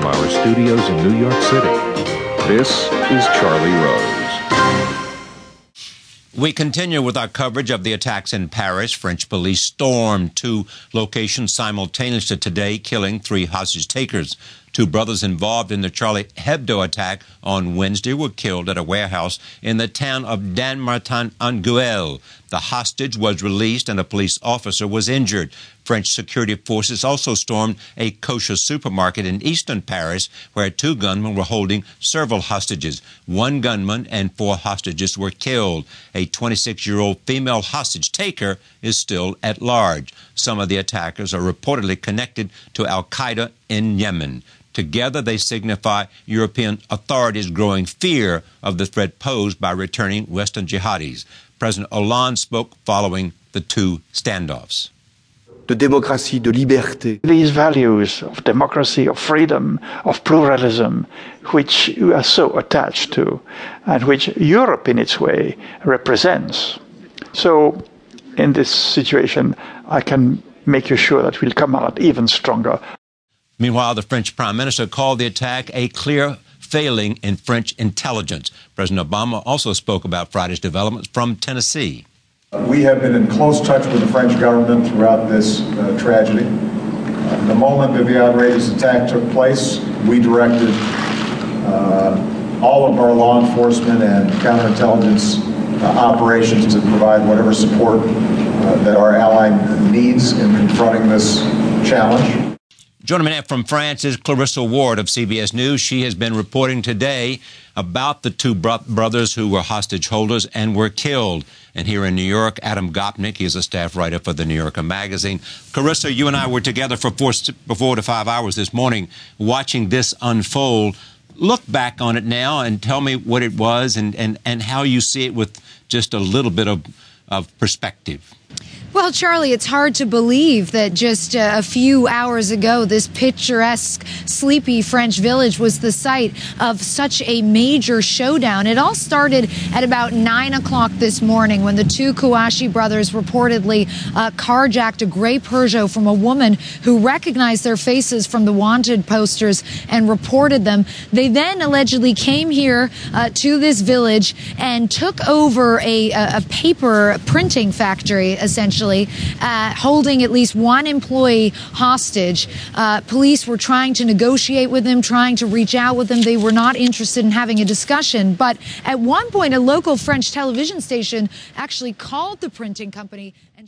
studios in New York City. This is Charlie Rose. We continue with our coverage of the attacks in Paris. French police stormed two locations simultaneously today, killing three hostage takers. Two brothers involved in the Charlie Hebdo attack on Wednesday were killed at a warehouse in the town of Dammartin-en-Goële. The hostage was released and a police officer was injured. French security forces also stormed a kosher supermarket in eastern Paris where two gunmen were holding several hostages. One gunman and four hostages were killed. A 26 year old female hostage taker is still at large. Some of the attackers are reportedly connected to Al Qaeda in Yemen. Together, they signify European authorities' growing fear of the threat posed by returning Western jihadis. President Hollande spoke following the two standoffs. de démocratie, de liberté. These values of democracy, of freedom, of pluralism, which you are so attached to, and which Europe in its way represents. So, in this situation, I can make you sure that we'll come out even stronger. Meanwhile, the French Prime Minister called the attack a clear failing in French intelligence. President Obama also spoke about Friday's developments from Tennessee. We have been in close touch with the French government throughout this uh, tragedy. Uh, the moment the outrageous attack took place, we directed uh, all of our law enforcement and counterintelligence uh, operations to provide whatever support uh, that our ally needs in confronting this challenge. Joining me now from France is Clarissa Ward of CBS News. She has been reporting today about the two bro- brothers who were hostage holders and were killed. And here in New York, Adam Gopnik, is a staff writer for the New Yorker magazine. Clarissa, you and I were together for four, four to five hours this morning watching this unfold. Look back on it now and tell me what it was and, and, and how you see it with just a little bit of, of perspective. Well, Charlie, it's hard to believe that just uh, a few hours ago, this picturesque, sleepy French village was the site of such a major showdown. It all started at about 9 o'clock this morning when the two Kouachi brothers reportedly uh, carjacked a gray Peugeot from a woman who recognized their faces from the wanted posters and reported them. They then allegedly came here uh, to this village and took over a, a paper printing factory, essentially uh, holding at least one employee hostage. Uh, police were trying to negotiate with them, trying to reach out with them. They were not interested in having a discussion. But at one point, a local French television station actually called the printing company and